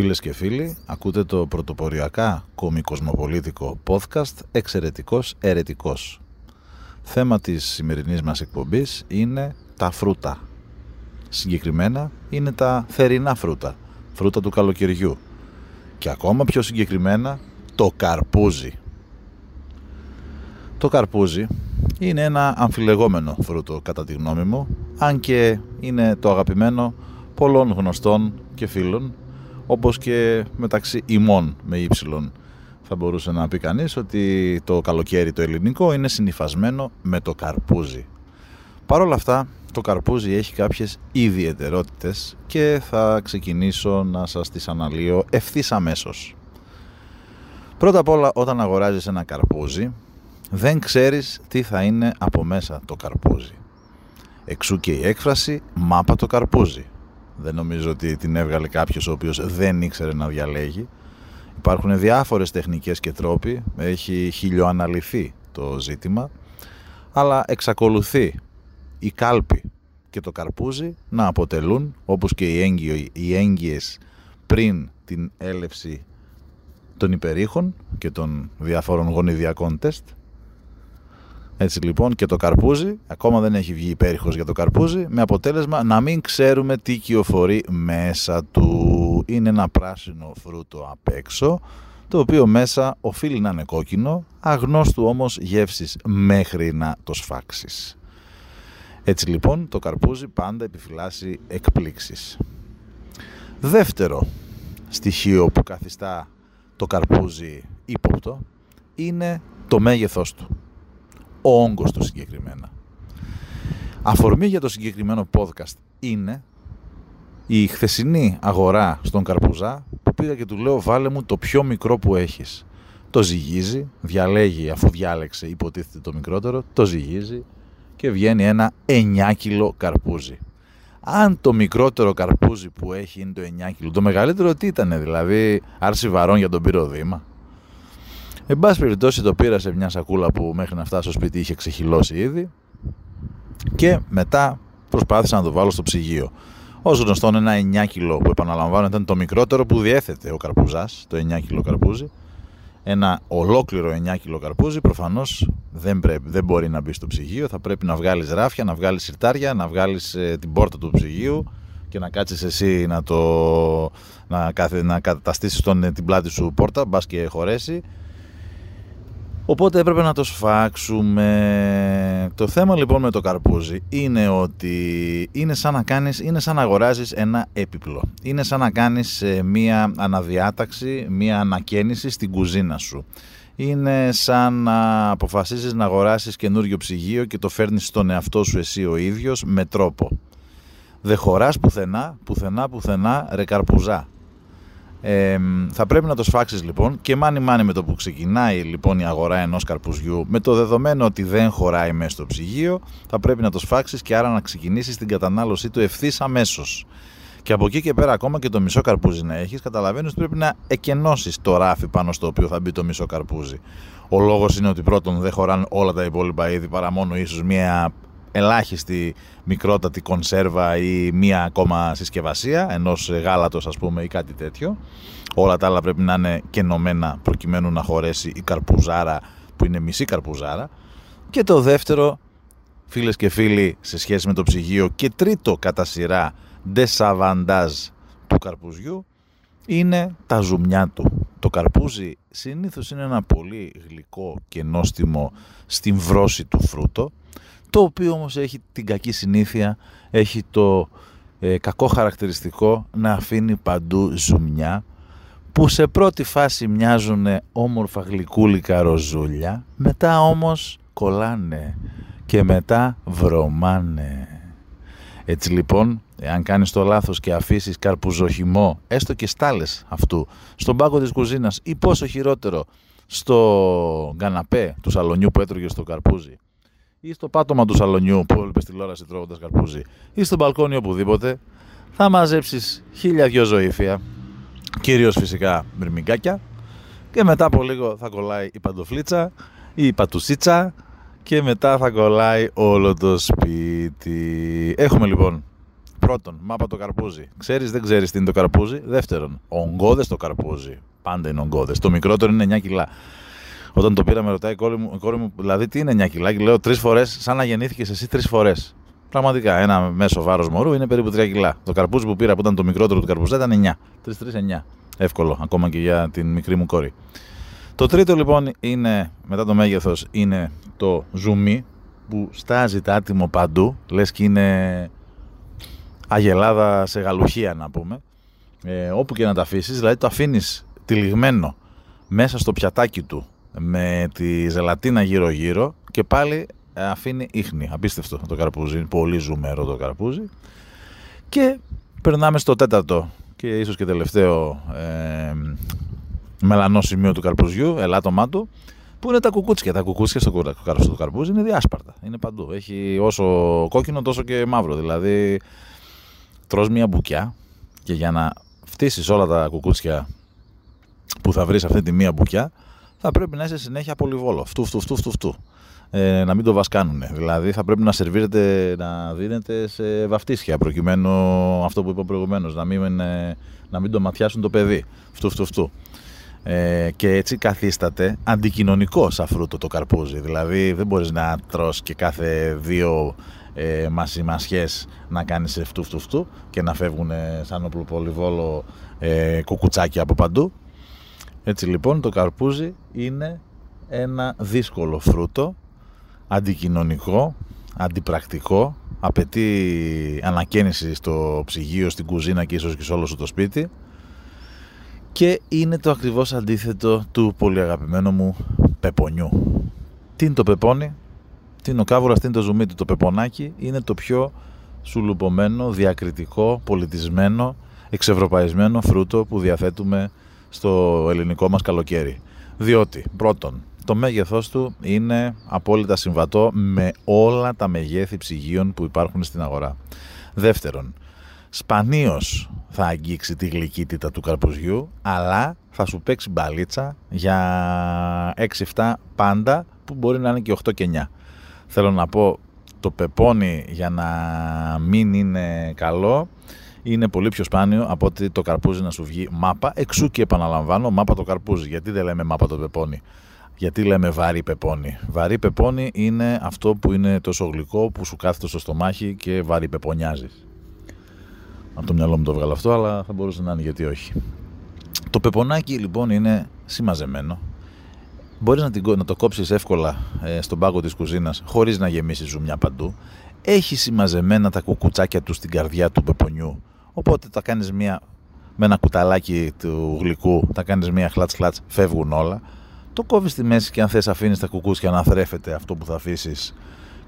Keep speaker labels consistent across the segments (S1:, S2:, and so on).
S1: Φίλες και φίλοι, ακούτε το πρωτοποριακά κομικοσμοπολίτικο podcast «Εξαιρετικός Ερετικός». Θέμα της σημερινής μας εκπομπής είναι τα φρούτα. Συγκεκριμένα είναι τα θερινά φρούτα, φρούτα του καλοκαιριού. Και ακόμα πιο συγκεκριμένα το καρπούζι. Το καρπούζι είναι ένα αμφιλεγόμενο φρούτο κατά τη γνώμη μου, αν και είναι το αγαπημένο πολλών γνωστών και φίλων όπως και μεταξύ ημών με ύψιλον θα μπορούσε να πει κανείς ότι το καλοκαίρι το ελληνικό είναι συνυφασμένο με το καρπούζι. Παρ' όλα αυτά το καρπούζι έχει κάποιες ιδιαιτερότητες και θα ξεκινήσω να σας τις αναλύω ευθύς αμέσως. Πρώτα απ' όλα όταν αγοράζεις ένα καρπούζι δεν ξέρεις τι θα είναι από μέσα το καρπούζι. Εξού και η έκφραση μάπα το καρπούζι. Δεν νομίζω ότι την έβγαλε κάποιος ο οποίος δεν ήξερε να διαλέγει. Υπάρχουν διάφορες τεχνικές και τρόποι, έχει χιλιοαναλυθεί το ζήτημα, αλλά εξακολουθεί η κάλπη και το καρπούζι να αποτελούν, όπως και οι, έγκυο, οι έγκυες πριν την έλευση των υπερήχων και των διαφόρων γονιδιακών τεστ, έτσι λοιπόν και το καρπούζι, ακόμα δεν έχει βγει υπέρηχος για το καρπούζι, με αποτέλεσμα να μην ξέρουμε τι κυοφορεί μέσα του. Είναι ένα πράσινο φρούτο απ' έξω, το οποίο μέσα οφείλει να είναι κόκκινο, αγνώστου όμως γεύσης μέχρι να το σφάξεις. Έτσι λοιπόν το καρπούζι πάντα επιφυλάσσει εκπλήξεις. Δεύτερο στοιχείο που καθιστά το καρπούζι ύποπτο είναι το μέγεθός του ο όγκος του συγκεκριμένα. Αφορμή για το συγκεκριμένο podcast είναι η χθεσινή αγορά στον Καρπουζά που πήγα και του λέω βάλε μου το πιο μικρό που έχεις. Το ζυγίζει, διαλέγει αφού διάλεξε υποτίθεται το μικρότερο, το ζυγίζει και βγαίνει ένα 9 κιλο καρπούζι. Αν το μικρότερο καρπούζι που έχει είναι το 9 κιλο, το μεγαλύτερο τι ήταν, δηλαδή άρση βαρών για τον πυροδήμα. Εν πάση περιπτώσει το πήρα σε μια σακούλα που μέχρι να φτάσω στο σπίτι είχε ξεχυλώσει ήδη και μετά προσπάθησα να το βάλω στο ψυγείο. Ω γνωστόν ένα 9 κιλό που επαναλαμβάνω ήταν το μικρότερο που διέθετε ο καρπουζάς, το 9 κιλό καρπούζι. Ένα ολόκληρο 9 κιλό καρπούζι προφανώς δεν, δεν μπορεί να μπει στο ψυγείο. Θα πρέπει να βγάλεις ράφια, να βγάλεις σιρτάρια, να βγάλεις ε, την πόρτα του ψυγείου και να κάτσεις εσύ να, το, να, να καταστήσεις τον, την πλάτη σου πόρτα, μπας και χωρέσει Οπότε έπρεπε να το σφάξουμε. Το θέμα λοιπόν με το καρπούζι είναι ότι είναι σαν να, κάνεις, είναι σαν να αγοράζεις ένα έπιπλο. Είναι σαν να κάνεις ε, μία αναδιάταξη, μία ανακαίνιση στην κουζίνα σου. Είναι σαν να αποφασίσεις να αγοράσεις καινούριο ψυγείο και το φέρνεις στον εαυτό σου εσύ ο ίδιος με τρόπο. Δεν χωράς πουθενά, πουθενά, πουθενά, ρε καρπουζά. Ε, θα πρέπει να το σφάξεις λοιπόν και μάνι μάνι με το που ξεκινάει λοιπόν η αγορά ενός καρπουζιού με το δεδομένο ότι δεν χωράει μέσα στο ψυγείο θα πρέπει να το σφάξεις και άρα να ξεκινήσεις την κατανάλωσή του ευθύς αμέσως. Και από εκεί και πέρα ακόμα και το μισό καρπούζι να έχεις καταλαβαίνεις ότι πρέπει να εκενώσεις το ράφι πάνω στο οποίο θα μπει το μισό καρπούζι. Ο λόγος είναι ότι πρώτον δεν χωράνε όλα τα υπόλοιπα είδη παρά μόνο ίσως μια ελάχιστη μικρότατη κονσέρβα ή μία ακόμα συσκευασία ενός γάλατος ας πούμε ή κάτι τέτοιο. Όλα τα άλλα πρέπει να είναι κενωμένα προκειμένου να χωρέσει η καρπουζάρα που είναι μισή καρπουζάρα. Και το δεύτερο φίλες και φίλοι σε σχέση με το ψυγείο και τρίτο κατά σειρά ντεσαβαντάζ του καρπουζιού είναι τα ζουμιά του. Το καρπούζι συνήθως είναι ένα πολύ γλυκό και νόστιμο στην βρώση του φρούτο το οποίο όμως έχει την κακή συνήθεια, έχει το ε, κακό χαρακτηριστικό να αφήνει παντού ζουμιά που σε πρώτη φάση μοιάζουν όμορφα γλυκούλικα ροζούλια, μετά όμως κολλάνε και μετά βρωμάνε. Έτσι λοιπόν, εάν κάνεις το λάθος και αφήσεις καρπουζοχυμό, έστω και στάλες αυτού, στον πάγκο της κουζίνας ή πόσο χειρότερο, στο καναπέ του σαλονιού που έτρωγε στο καρπούζι ή στο πάτωμα του σαλονιού που έλειπες τηλεόραση τρώγοντας καρπούζι ή στο μπαλκόνι οπουδήποτε, θα μαζέψεις χίλια δυο ζωήφια, κυρίως φυσικά μυρμηγκάκια και μετά από λίγο θα κολλάει η παντοφλίτσα ή η πατουσίτσα και μετά θα κολλάει όλο το σπίτι. Έχουμε λοιπόν πρώτον μάπα το καρπούζι. Ξέρεις δεν ξέρεις τι είναι το καρπούζι. Δεύτερον, ογκώδες το καρπούζι. Πάντα είναι ογκώδες. Το μικρότερο είναι 9 κιλά. Όταν το πήρα, με ρωτάει η κόρη μου, η κόρη μου δηλαδή τι είναι 9 κιλά. Και λέω τρεις φορές, σαν να γεννήθηκες εσύ τρεις φορές. Πραγματικά, ένα μέσο βάρος μωρού είναι περίπου 3 κιλά. Το καρπούζι που πήρα που ήταν το μικρότερο του καρπούζι ήταν 9. 3-3-9. Εύκολο, ακόμα και για την μικρή μου κόρη. Το τρίτο λοιπόν είναι, μετά το μέγεθος, είναι το ζουμί που στάζει τα άτιμο παντού. Λες και είναι αγελάδα σε γαλουχία να πούμε. Ε, όπου και να τα αφήσεις, δηλαδή το αφήνεις τυλιγμένο μέσα στο πιατάκι του με τη ζελατίνα γύρω γύρω και πάλι αφήνει ίχνη. Απίστευτο το καρπούζι, πολύ ζουμερό το καρπούζι. Και περνάμε στο τέταρτο και ίσως και τελευταίο ε, μελανό σημείο του καρπουζιού, ελάττωμά του, που είναι τα κουκούτσια. Τα κουκούτσια στο, στο καρπούζι είναι διάσπαρτα. Είναι παντού. Έχει όσο κόκκινο τόσο και μαύρο. Δηλαδή, τρως μια μπουκιά και για να φτύσεις όλα τα κουκούτσια που θα βρεις αυτή τη μία μπουκιά, θα πρέπει να είσαι συνέχεια πολυβόλο. Φτού, φτού, φτού, φτού, φτού. Ε, να μην το βασκάνουν. Δηλαδή θα πρέπει να σερβίρετε, να δίνετε σε βαφτίσια προκειμένου αυτό που είπα προηγουμένως, να, μην, ε, να μην το ματιάσουν το παιδί. Φτού, φτού, φτού. Ε, και έτσι καθίσταται αντικοινωνικός σαν φρούτο το καρπούζι. Δηλαδή δεν μπορείς να τρως και κάθε δύο ε, μασιές να κάνεις φτού φτού φτού και να φεύγουν σαν πολυβόλο ε, κουκουτσάκια από παντού. Έτσι λοιπόν το καρπούζι είναι ένα δύσκολο φρούτο, αντικοινωνικό, αντιπρακτικό, απαιτεί ανακαίνιση στο ψυγείο, στην κουζίνα και ίσως και σε όλο σου το σπίτι και είναι το ακριβώς αντίθετο του πολύ αγαπημένου μου πεπονιού. Τι είναι το πεπόνι, τι είναι ο κάβουρας, τι είναι το ζουμί του; Το πεπονάκι είναι το πιο σουλουπωμένο, διακριτικό, πολιτισμένο, εξευρωπαϊσμένο φρούτο που διαθέτουμε στο ελληνικό μας καλοκαίρι. Διότι, πρώτον, το μέγεθός του είναι απόλυτα συμβατό με όλα τα μεγέθη ψυγείων που υπάρχουν στην αγορά. Δεύτερον, σπανίως θα αγγίξει τη γλυκύτητα του καρπουζιού, αλλά θα σου παίξει μπαλίτσα για 6-7 πάντα, που μπορεί να είναι και 8 και 9. Θέλω να πω, το πεπόνι για να μην είναι καλό είναι πολύ πιο σπάνιο από ότι το καρπούζι να σου βγει μάπα. Εξού και επαναλαμβάνω, μάπα το καρπούζι. Γιατί δεν λέμε μάπα το πεπόνι; Γιατί λέμε βαρύ πεπόνι; Βαρύ πεπόνι είναι αυτό που είναι τόσο γλυκό που σου κάθεται στο στομάχι και βαρύ πεπονιάζεις. Από το μυαλό μου το βγάλω αυτό, αλλά θα μπορούσε να είναι γιατί όχι. Το πεπονάκι λοιπόν είναι συμμαζεμένο. Μπορείς να, να το κόψεις εύκολα ε, στον πάγκο της κουζίνας χωρίς να γεμίσεις ζουμιά παντού. Έχει συμμαζεμένα τα κουκουτσάκια του στην καρδιά του πεπονιού Οπότε τα κάνεις μία με ένα κουταλάκι του γλυκού, τα κάνεις μία χλάτς χλάτς, φεύγουν όλα. Το κόβεις στη μέση και αν θες αφήνεις τα κουκούτσια να θρέφεται αυτό που θα αφήσεις.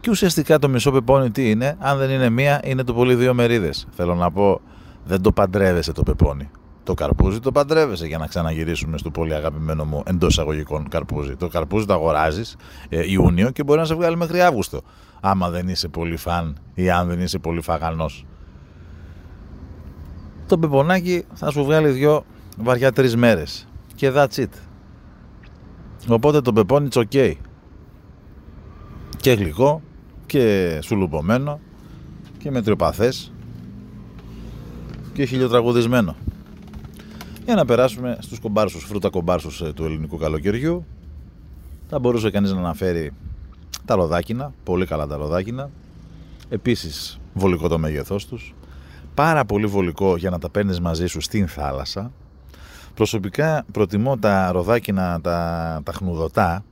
S1: Και ουσιαστικά το μισό πεπόνι τι είναι, αν δεν είναι μία, είναι το πολύ δύο μερίδες. Θέλω να πω, δεν το παντρεύεσαι το πεπόνι. Το καρπούζι το παντρεύεσαι για να ξαναγυρίσουμε στο πολύ αγαπημένο μου εντός εισαγωγικών καρπούζι. Το καρπούζι το αγοράζεις ε, Ιούνιο και μπορεί να σε βγάλει μέχρι Αύγουστο. Άμα δεν είσαι πολύ φαν ή αν δεν είσαι πολύ φαγανός το πεπονάκι θα σου βγάλει δυο βαριά τρεις μέρες. Και that's it. Οπότε το πεπόνι it's ok και γλυκό και σουλουπωμένο και μετριοπαθές και χιλιοτραγουδισμένο. Για να περάσουμε στους κομπάρσους, φρούτα κομπάρσους ε, του ελληνικού καλοκαιριού. Θα μπορούσε κανείς να αναφέρει τα ροδάκινα, πολύ καλά τα ροδάκινα επίσης βολικό το μέγεθός τους πάρα πολύ βολικό για να τα παίρνεις μαζί σου στην θάλασσα. Προσωπικά προτιμώ τα ροδάκινα, τα, τα χνουδωτά,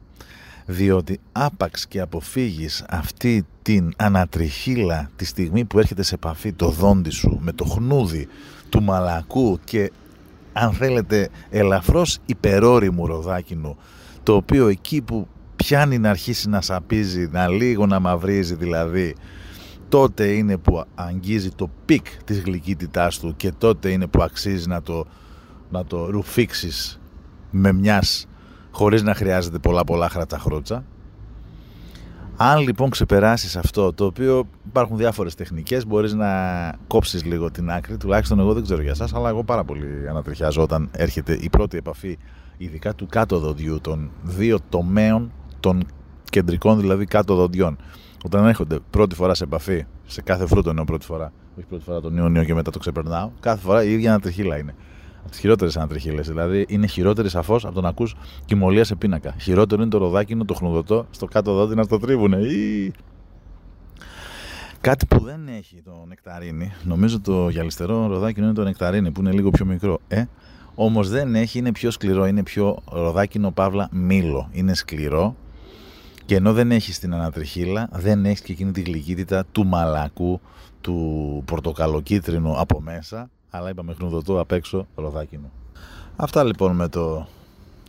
S1: διότι άπαξ και αποφύγεις αυτή την ανατριχίλα τη στιγμή που έρχεται σε επαφή το δόντι σου με το χνούδι του μαλακού και αν θέλετε ελαφρώς υπερώριμου ροδάκινου το οποίο εκεί που πιάνει να αρχίσει να σαπίζει, να λίγο να μαυρίζει δηλαδή τότε είναι που αγγίζει το peak της γλυκύτητάς του και τότε είναι που αξίζει να το, να το ρουφήξεις με μιας χωρίς να χρειάζεται πολλά πολλά χρατσαχρότσα. Αν λοιπόν ξεπεράσεις αυτό, το οποίο υπάρχουν διάφορες τεχνικές, μπορείς να κόψεις λίγο την άκρη, τουλάχιστον εγώ δεν ξέρω για σας, αλλά εγώ πάρα πολύ ανατριχιάζω όταν έρχεται η πρώτη επαφή, ειδικά του κάτω δοντιού, των δύο τομέων των κεντρικών δηλαδή κάτω δοντιών. Όταν έρχονται πρώτη φορά σε επαφή, σε κάθε φρούτο εννοώ πρώτη φορά, όχι πρώτη φορά τον Ιούνιο και μετά το ξεπερνάω, κάθε φορά η ίδια ανατριχίλα είναι από τις χειρότερες ανατριχίλε. Δηλαδή είναι χειρότερη σαφώς από το να ακούς κοιμωλία σε πίνακα. Χειρότερο είναι το ροδάκινο, το χνουδωτό, στο κάτω δόντι να το τρίβουνε. Ή... Κάτι που δεν έχει το νεκταρίνι, νομίζω το γυαλιστερό ροδάκινο είναι το νεκταρίνι που είναι λίγο πιο μικρό. Ε, Όμως δεν έχει, είναι πιο σκληρό, είναι πιο ροδάκινο παύλα μήλο. Είναι σκληρό και ενώ δεν έχεις την ανατριχίλα, δεν έχεις και εκείνη τη γλυκύτητα του μαλακού, του πορτοκαλοκίτρινου από μέσα αλλά είπαμε χνουδωτό απ' έξω ροδάκινο. Αυτά λοιπόν με το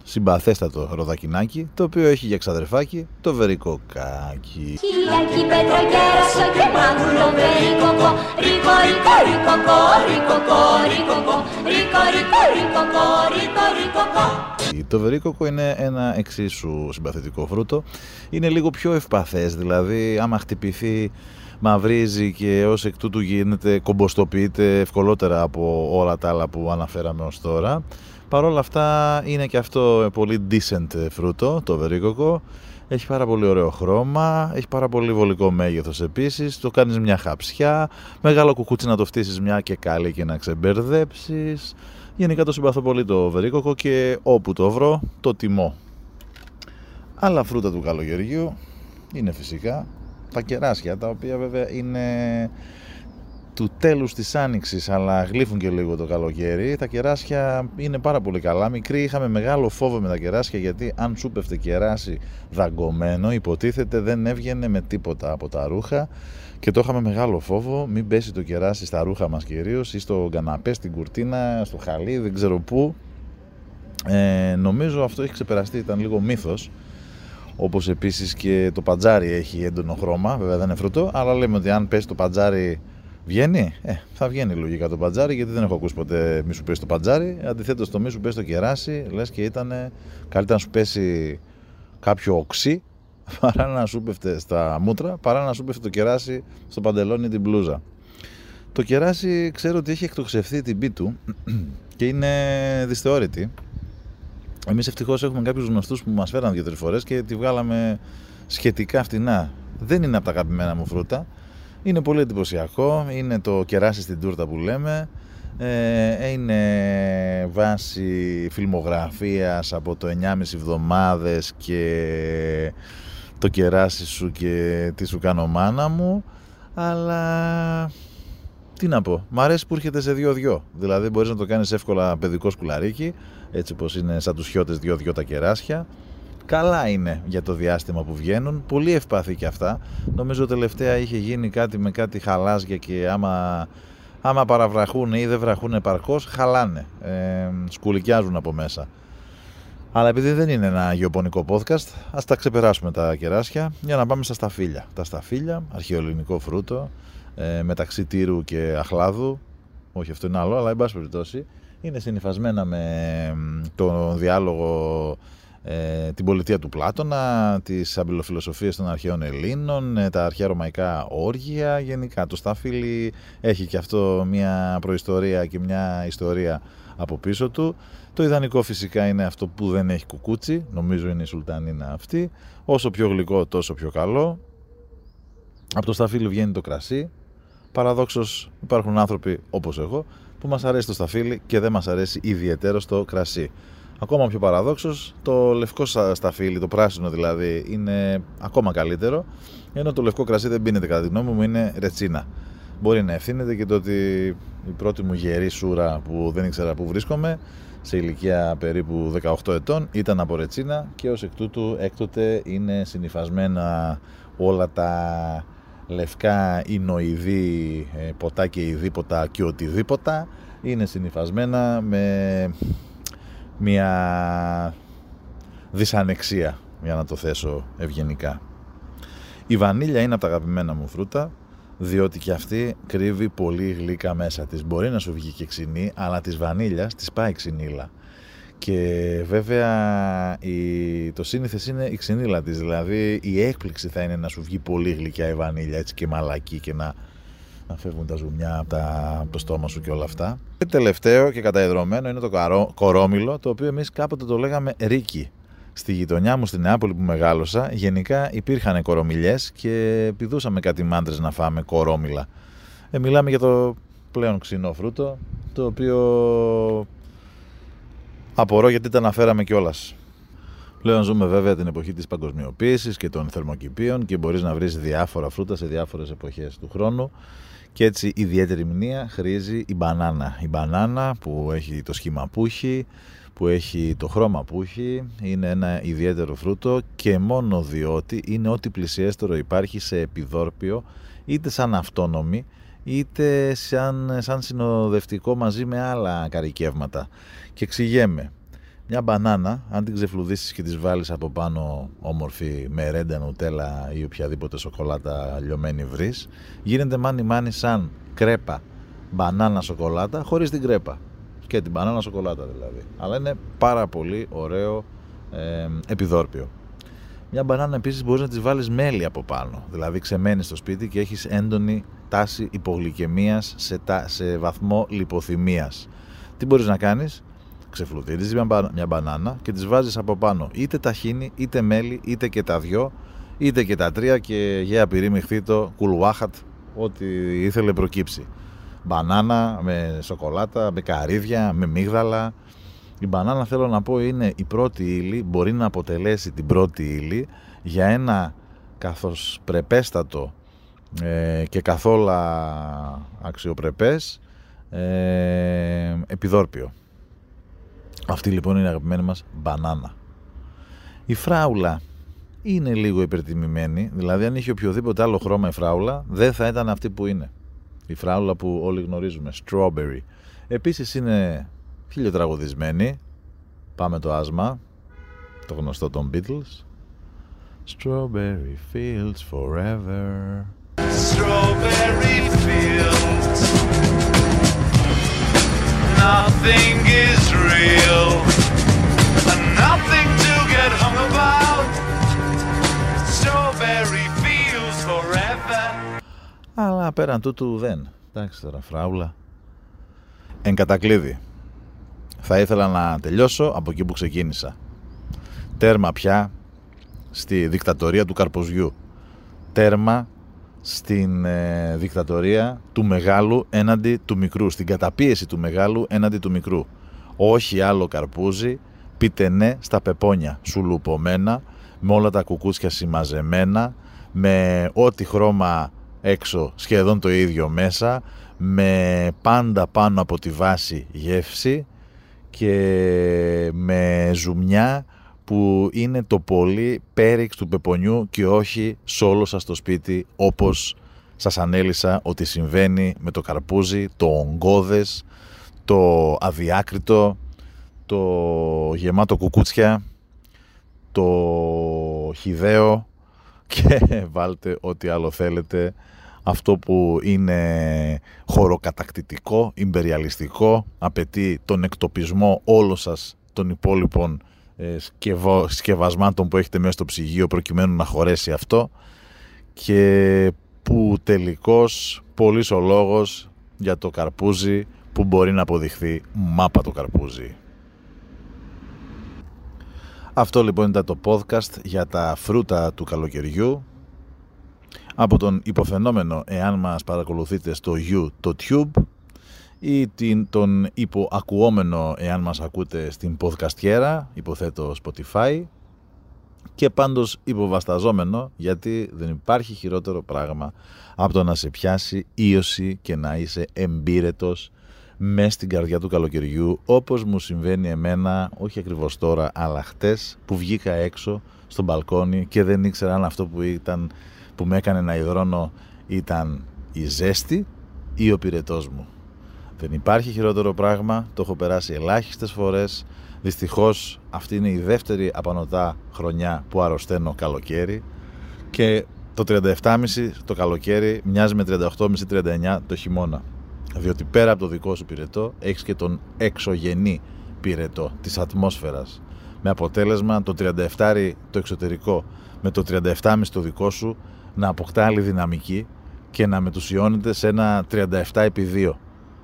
S1: συμπαθέστατο ροδακινάκι, το οποίο έχει για ξαδερφάκι το βερικοκάκι. Χιλιακή πετροκέρασο και μάγουλο βερικοκό, ρίκο ρίκο ρίκοκο, ρίκοκο ρίκοκο, ρίκο ρίκο ρίκοκο, ρίκο ρίκοκο. Το βερίκοκο είναι ένα εξίσου συμπαθητικό φρούτο. Είναι λίγο πιο ευπαθές, δηλαδή άμα χτυπηθεί μαυρίζει και ως εκ τούτου γίνεται, κομποστοποιείται ευκολότερα από όλα τα άλλα που αναφέραμε ως τώρα. Παρ' όλα αυτά είναι και αυτό πολύ decent φρούτο, το βερίκοκο. Έχει πάρα πολύ ωραίο χρώμα, έχει πάρα πολύ βολικό μέγεθος επίσης, το κάνεις μια χαψιά, μεγάλο κουκούτσι να το φτύσεις μια και καλή και να ξεμπερδέψεις. Γενικά το συμπαθώ πολύ το βερίκοκο και όπου το βρω το τιμώ. Άλλα φρούτα του καλοκαιριού είναι φυσικά τα κεράσια τα οποία βέβαια είναι του τέλους της άνοιξης αλλά γλύφουν και λίγο το καλοκαίρι. Τα κεράσια είναι πάρα πολύ καλά. Μικρή είχαμε μεγάλο φόβο με τα κεράσια γιατί αν σου πέφτε κεράσι δαγκωμένο υποτίθεται δεν έβγαινε με τίποτα από τα ρούχα. Και το είχαμε μεγάλο φόβο. Μην πέσει το κεράσι στα ρούχα μας κυρίως ή στο καναπέ, στην κουρτίνα, στο χαλί, δεν ξέρω πού. Ε, νομίζω αυτό έχει ξεπεραστεί, ήταν λίγο μύθος. Όπως επίσης και το πατζάρι έχει έντονο χρώμα, βέβαια δεν είναι φρούτο, αλλά λέμε ότι αν πέσει το πατζάρι βγαίνει, ε, θα βγαίνει λογικά το πατζάρι, γιατί δεν έχω ακούσει ποτέ μη σου πέσει το πατζάρι. Αντιθέτως, το μη σου πέσει το κεράσι, λες και ήταν καλύτερα να σου πέσει κάποιο οξύ παρά να σου πέφτε στα μούτρα, παρά να σου πέφτε το κεράσι στο παντελόνι την μπλούζα. Το κεράσι ξέρω ότι έχει εκτοξευθεί την πί του και είναι δυσθεώρητη. Εμείς ευτυχώς έχουμε κάποιους γνωστούς που μας φέραν δύο-τρεις φορές και τη βγάλαμε σχετικά φτηνά. Δεν είναι από τα αγαπημένα μου φρούτα. Είναι πολύ εντυπωσιακό. Είναι το κεράσι στην τούρτα που λέμε. Ε, είναι βάση φιλμογραφίας από το 9,5 εβδομάδες και το κεράσι σου και τι σου κάνω μάνα μου αλλά τι να πω, μ' αρέσει που έρχεται σε δύο-δυο δηλαδή μπορείς να το κάνεις εύκολα παιδικό σκουλαρίκι έτσι πως είναι σαν τους χιώτες δυο-δυο τα κεράσια. Καλά είναι για το διάστημα που βγαίνουν, πολύ ευπαθή και αυτά. Νομίζω τελευταία είχε γίνει κάτι με κάτι χαλάζια και άμα, άμα παραβραχούν ή δεν βραχούν επαρκώς, χαλάνε, ε, σκουλικιάζουν από μέσα. Αλλά επειδή δεν είναι ένα γεωπονικό podcast, ας τα ξεπεράσουμε τα κεράσια για να πάμε στα σταφύλια. Τα σταφύλια, αρχαιοελληνικό φρούτο, ε, μεταξύ τύρου και αχλάδου, όχι αυτό είναι άλλο, αλλά εν πάση περιπτώσει, είναι συνειφασμένα με το διάλογο ε, την πολιτεία του Πλάτωνα, τις αμπιλοφιλοσοφίες των αρχαίων Ελλήνων, ε, τα αρχαία ρωμαϊκά όργια, γενικά το Σταφύλι έχει και αυτό μια προϊστορία και μια ιστορία από πίσω του. Το ιδανικό φυσικά είναι αυτό που δεν έχει κουκούτσι, νομίζω είναι η Σουλτανίνα αυτή. Όσο πιο γλυκό τόσο πιο καλό. Από το Σταφύλι βγαίνει το κρασί. Παραδόξως υπάρχουν άνθρωποι όπως εγώ που μας αρέσει το σταφύλι και δεν μας αρέσει ιδιαίτερος το κρασί. Ακόμα πιο παραδόξως, το λευκό σταφύλι, το πράσινο δηλαδή, είναι ακόμα καλύτερο, ενώ το λευκό κρασί δεν πίνεται κατά τη γνώμη μου, είναι ρετσίνα. Μπορεί να ευθύνεται και το ότι η πρώτη μου γερή σούρα που δεν ήξερα που βρίσκομαι, σε ηλικία περίπου 18 ετών, ήταν από ρετσίνα και ως εκ τούτου έκτοτε είναι συνειφασμένα όλα τα λευκά νοηδή ε, ποτά και ειδήποτα και οτιδήποτα είναι συνειφασμένα με μια δυσανεξία για να το θέσω ευγενικά. Η βανίλια είναι από τα αγαπημένα μου φρούτα. διότι και αυτή κρύβει πολύ γλύκα μέσα της. Μπορεί να σου βγει και ξινή, αλλά της βανίλιας της πάει ξινίλα. Και βέβαια η, το σύνηθες είναι η ξυνήλα της, δηλαδή η έκπληξη θα είναι να σου βγει πολύ γλυκιά η βανίλια έτσι και μαλακή και να, να φεύγουν τα ζουμιά από, τα, από το στόμα σου και όλα αυτά. Και τελευταίο και καταεδρωμένο είναι το καρό, κορόμιλο, το οποίο εμείς κάποτε το λέγαμε ρίκι. Στη γειτονιά μου στην Νεάπολη που μεγάλωσα, γενικά υπήρχαν κορομιλιές και πηδούσαμε κάτι μάντρες να φάμε κορόμιλα. Ε, μιλάμε για το πλέον ξινό φρούτο, το οποίο Απορώ γιατί τα αναφέραμε κιόλας. Πλέον ζούμε βέβαια την εποχή της παγκοσμιοποίησης και των θερμοκηπίων και μπορείς να βρεις διάφορα φρούτα σε διάφορες εποχές του χρόνου και έτσι ιδιαίτερη μνήμα χρήζει η μπανάνα. Η μπανάνα που έχει το σχήμα που έχει, που έχει το χρώμα που έχει, είναι ένα ιδιαίτερο φρούτο και μόνο διότι είναι ό,τι πλησιέστερο υπάρχει σε επιδόρπιο είτε σαν αυτόνομη είτε σαν, σαν συνοδευτικό μαζί με άλλα καρικεύματα. Και εξηγέμαι, μια μπανάνα, αν την ξεφλουδίσεις και της βάλεις από πάνω όμορφη με ρέντα, νουτέλα ή οποιαδήποτε σοκολάτα λιωμένη βρεις, γίνεται μάνι μάνι σαν κρέπα μπανάνα σοκολάτα χωρίς την κρέπα. Και την μπανάνα σοκολάτα δηλαδή. Αλλά είναι πάρα πολύ ωραίο ε, επιδόρπιο. Μια μπανάνα επίσης μπορείς να της βάλεις μέλι από πάνω. Δηλαδή ξεμένεις στο σπίτι και έχεις έντονη τάση υπογλυκαιμίας σε, τα, σε βαθμό λιποθυμίας. Τι μπορείς να κάνεις, ξεφλουτίζεις μια, μια μπανάνα και τις βάζεις από πάνω είτε ταχίνι, είτε μέλι, είτε και τα δυο, είτε και τα τρία και για πυρή το κουλουάχατ, ό,τι ήθελε προκύψει. Μπανάνα με σοκολάτα, με καρύδια, με μίγδαλα. Η μπανάνα θέλω να πω είναι η πρώτη ύλη, μπορεί να αποτελέσει την πρώτη ύλη για ένα καθώς πρεπέστατο ε, και καθόλου αξιοπρεπές ε, επιδόρπιο. Αυτή λοιπόν είναι η αγαπημένη μας μπανάνα. Η φράουλα είναι λίγο υπερτιμημένη, δηλαδή αν είχε οποιοδήποτε άλλο χρώμα η φράουλα δεν θα ήταν αυτή που είναι. Η φράουλα που όλοι γνωρίζουμε, strawberry. Επίσης είναι χιλιοτραγωδισμένη, πάμε το άσμα, το γνωστό των Beatles. Strawberry fields forever. Strawberry fields Nothing is real And nothing to get hung about. Strawberry fields forever. Αλλά πέραν τούτου δεν. Εντάξει τώρα φράουλα. Εν κατακλείδη. Θα ήθελα να τελειώσω από εκεί που ξεκίνησα. Τέρμα πια στη δικτατορία του Καρποζιού. Τέρμα στην ε, δικτατορία του μεγάλου έναντι του μικρού, στην καταπίεση του μεγάλου έναντι του μικρού. Όχι άλλο καρπούζι, πείτε ναι στα πεπόνια, σουλουπωμένα, με όλα τα κουκούτσια συμμαζεμένα, με ό,τι χρώμα έξω σχεδόν το ίδιο μέσα, με πάντα πάνω από τη βάση γεύση και με ζουμιά που είναι το πολύ πέριξ του πεπονιού και όχι σε όλο σας το σπίτι όπως σας ανέλησα ότι συμβαίνει με το καρπούζι, το ογκώδες, το αδιάκριτο, το γεμάτο κουκούτσια, το χιδαίο και βάλτε ό,τι άλλο θέλετε. Αυτό που είναι χωροκατακτητικό, ιμπεριαλιστικό, απαιτεί τον εκτοπισμό όλων σας των υπόλοιπων ε, σκευασμάτων που έχετε μέσα στο ψυγείο προκειμένου να χωρέσει αυτό. Και που τελικώς πολύς ο λόγος για το καρπούζι που μπορεί να αποδειχθεί μάπα το καρπούζι. Αυτό λοιπόν ήταν το podcast για τα φρούτα του καλοκαιριού από τον υποφαινόμενο εάν μας παρακολουθείτε στο YouTube ή την, τον υποακουόμενο εάν μας ακούτε στην podcastiera, υποθέτω Spotify και πάντως υποβασταζόμενο γιατί δεν υπάρχει χειρότερο πράγμα από το να σε πιάσει ίωση και να είσαι εμπύρετος με στην καρδιά του καλοκαιριού όπως μου συμβαίνει εμένα όχι ακριβώς τώρα αλλά χτες που βγήκα έξω στο μπαλκόνι και δεν ήξερα αν αυτό που, ήταν, που με έκανε να υδρώνω ήταν η ζέστη ή ο πυρετός μου. Δεν υπάρχει χειρότερο πράγμα, το έχω περάσει ελάχιστες φορές. Δυστυχώς αυτή είναι η δεύτερη απανοτά χρονιά που αρρωσταίνω καλοκαίρι και το 37,5 το καλοκαίρι μοιάζει με 38,5-39 το χειμώνα. Διότι πέρα από το δικό σου πυρετό έχεις και τον εξωγενή πυρετό της ατμόσφαιρας. Με αποτέλεσμα το 37 το εξωτερικό με το 37,5 το δικό σου να αποκτά άλλη δυναμική και να μετουσιώνεται σε ένα 37 επί 2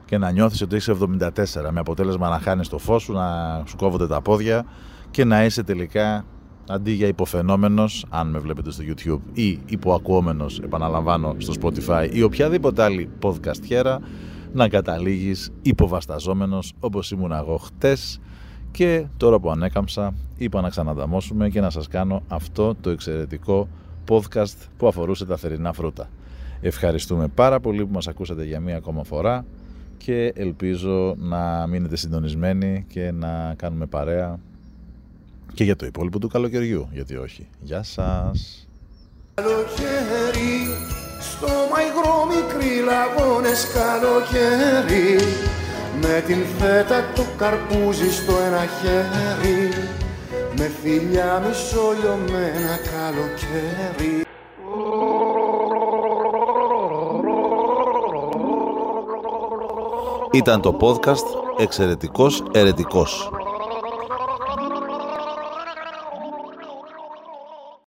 S1: και να νιώθεις ότι έχεις 74 με αποτέλεσμα να χάνεις το φως σου, να σου κόβονται τα πόδια και να είσαι τελικά αντί για υποφαινόμενος, αν με βλέπετε στο YouTube ή υποακουόμενος, επαναλαμβάνω, στο Spotify ή οποιαδήποτε άλλη podcast χέρα, να καταλήγεις υποβασταζόμενος όπως ήμουν εγώ χτες και τώρα που ανέκαμψα είπα να ξανανταμώσουμε και να σας κάνω αυτό το εξαιρετικό podcast που αφορούσε τα θερινά φρούτα. Ευχαριστούμε πάρα πολύ που μας ακούσατε για μία ακόμα φορά και ελπίζω να μείνετε συντονισμένοι και να κάνουμε παρέα και για το υπόλοιπο του καλοκαιριού, γιατί όχι. Γεια σας! Καλοκαίρι, στο μαϊγρό μικρή λαγώνες καλοκαίρι. Με την φέτα το καρπούζι στο ένα χέρι. Με φιλιά μισολιωμένα καλοκαίρι. Ήταν το podcast «Εξαιρετικός Ερετικός»